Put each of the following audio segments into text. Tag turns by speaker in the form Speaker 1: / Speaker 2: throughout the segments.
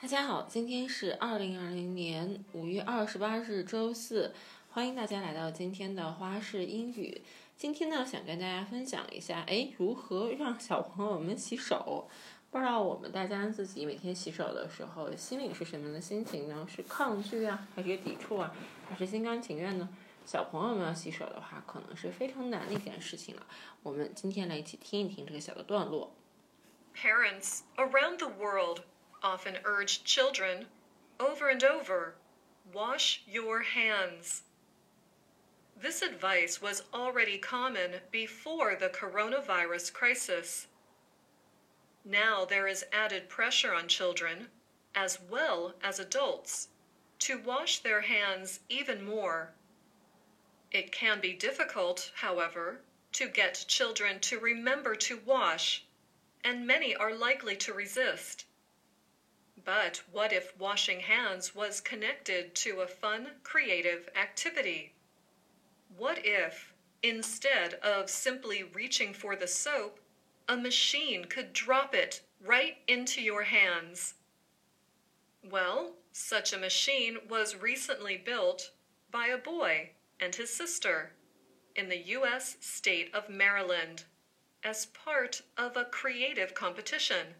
Speaker 1: 大家好，今天是二零二零年五月二十八日，周四，欢迎大家来到今天的花式英语。今天呢，想跟大家分享一下，哎，如何让小朋友们洗手？不知道我们大家自己每天洗手的时候，心里是什么样的心情呢？是抗拒啊，还是抵触啊，还是心甘情愿呢？小朋友们要洗手的话，可能是非常难的一件事情了。我们今天来一起听一听这个小的段落。
Speaker 2: Parents around the world often urge children over and over wash your hands. This advice was already common before the coronavirus crisis. Now there is added pressure on children, as well as adults, to wash their hands even more. It can be difficult, however, to get children to remember to wash, and many are likely to resist. But what if washing hands was connected to a fun, creative activity? What if, instead of simply reaching for the soap, a machine could drop it right into your hands? Well, such a machine was recently built by a boy and his sister in the U.S. state of Maryland as part of a creative competition.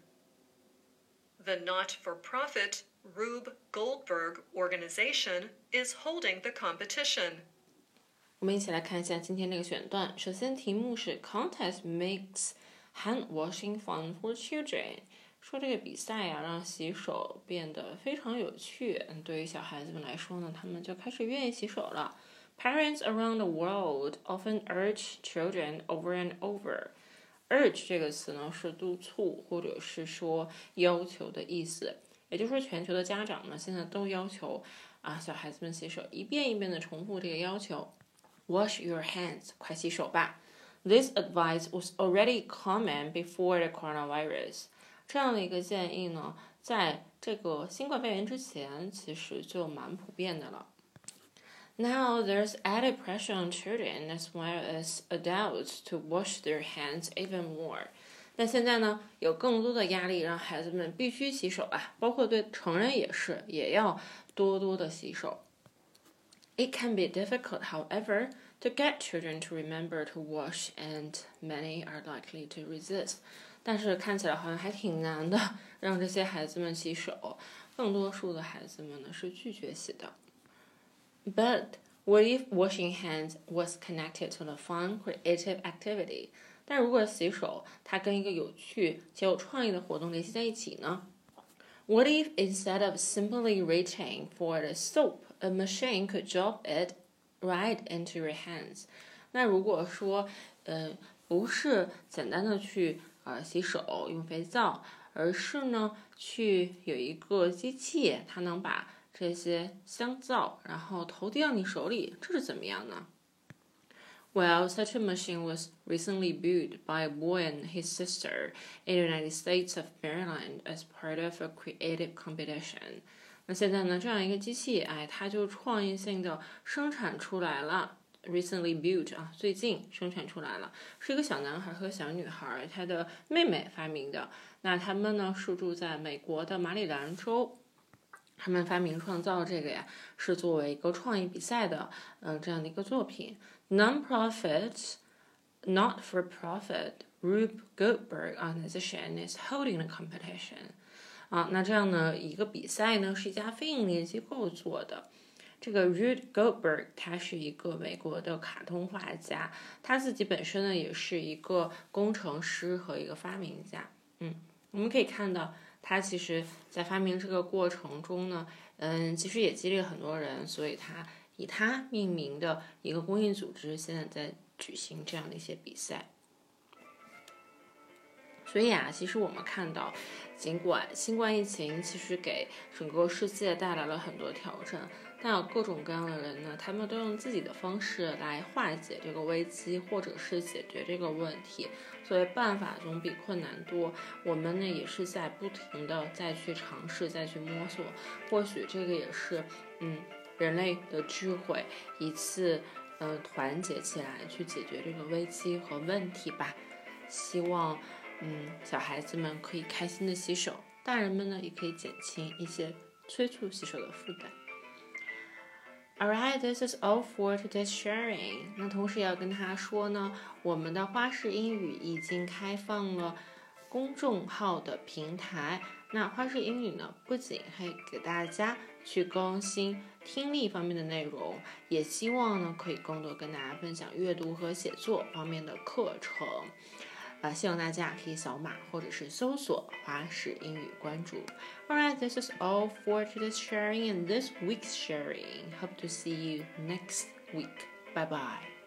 Speaker 2: The not for profit Rube Goldberg organization is holding the competition.
Speaker 1: 我们一起来看一下今天这个选段。首先，题目是 Contest makes hand washing fun for children。说这个比赛呀、啊，让洗手变得非常有趣。嗯，对于小孩子们来说呢，他们就开始愿意洗手了。Parents around the world often urge children over and over. urge 这个词呢是督促或者是说要求的意思，也就是说全球的家长呢现在都要求啊小孩子们洗手，一遍一遍的重复这个要求。Wash your hands，快洗手吧。This advice was already common before the coronavirus。这样的一个建议呢，在这个新冠肺炎之前其实就蛮普遍的了。Now there's added pressure on children as well as adults to wash their hands even more. 那现在呢，有更多的压力让孩子们必须洗手啊，包括对成人也是，也要多多的洗手。It can be difficult, however, to get children to remember to wash, and many are likely to resist. 但是看起来好像还挺难的，让这些孩子们洗手。更多数的孩子们呢是拒绝洗的。 but what if washing hands was connected to the fun, creative activity？但如果洗手它跟一个有趣且有创意的活动联系在一起呢？What if instead of simply reaching for the soap, a machine could drop it right into your hands？那如果说，呃，不是简单的去呃洗手用肥皂，而是呢去有一个机器，它能把 这些香皂，然后投递到你手里，这是怎么样呢？Well, such a machine was recently built by a boy and his sister in the United States of Maryland as part of a creative competition. 那现在呢，这样一个机器，哎，它就创意性的生产出来了。Recently built 啊，最近生产出来了，是一个小男孩和小女孩，他的妹妹发明的。那他们呢是住在美国的马里兰州。他们发明创造这个呀，是作为一个创意比赛的，嗯，这样的一个作品。Non-profit, not-for-profit Rube Goldberg organization is holding the competition。啊，那这样呢，一个比赛呢，是一家非营利机构做的。这个 Rube Goldberg 他是一个美国的卡通画家，他自己本身呢，也是一个工程师和一个发明家。嗯，我们可以看到。他其实，在发明这个过程中呢，嗯，其实也激励了很多人，所以他以他命名的一个公益组织现在在举行这样的一些比赛。所以啊，其实我们看到，尽管新冠疫情其实给整个世界带来了很多挑战。但有各种各样的人呢，他们都用自己的方式来化解这个危机，或者是解决这个问题。所以办法总比困难多。我们呢也是在不停的再去尝试，再去摸索。或许这个也是，嗯，人类的智慧，一次，嗯，团结起来去解决这个危机和问题吧。希望，嗯，小孩子们可以开心的洗手。大人们呢也可以减轻一些催促洗手的负担。All right, this is all for today's sharing。那同时也要跟大家说呢，我们的花式英语已经开放了公众号的平台。那花式英语呢，不仅会给大家去更新听力方面的内容，也希望呢可以更多跟大家分享阅读和写作方面的课程。啊，希望大家可以扫码或者是搜索“花式英语”关注。Alright, this is all for today's sharing and this week's sharing. Hope to see you next week. Bye bye.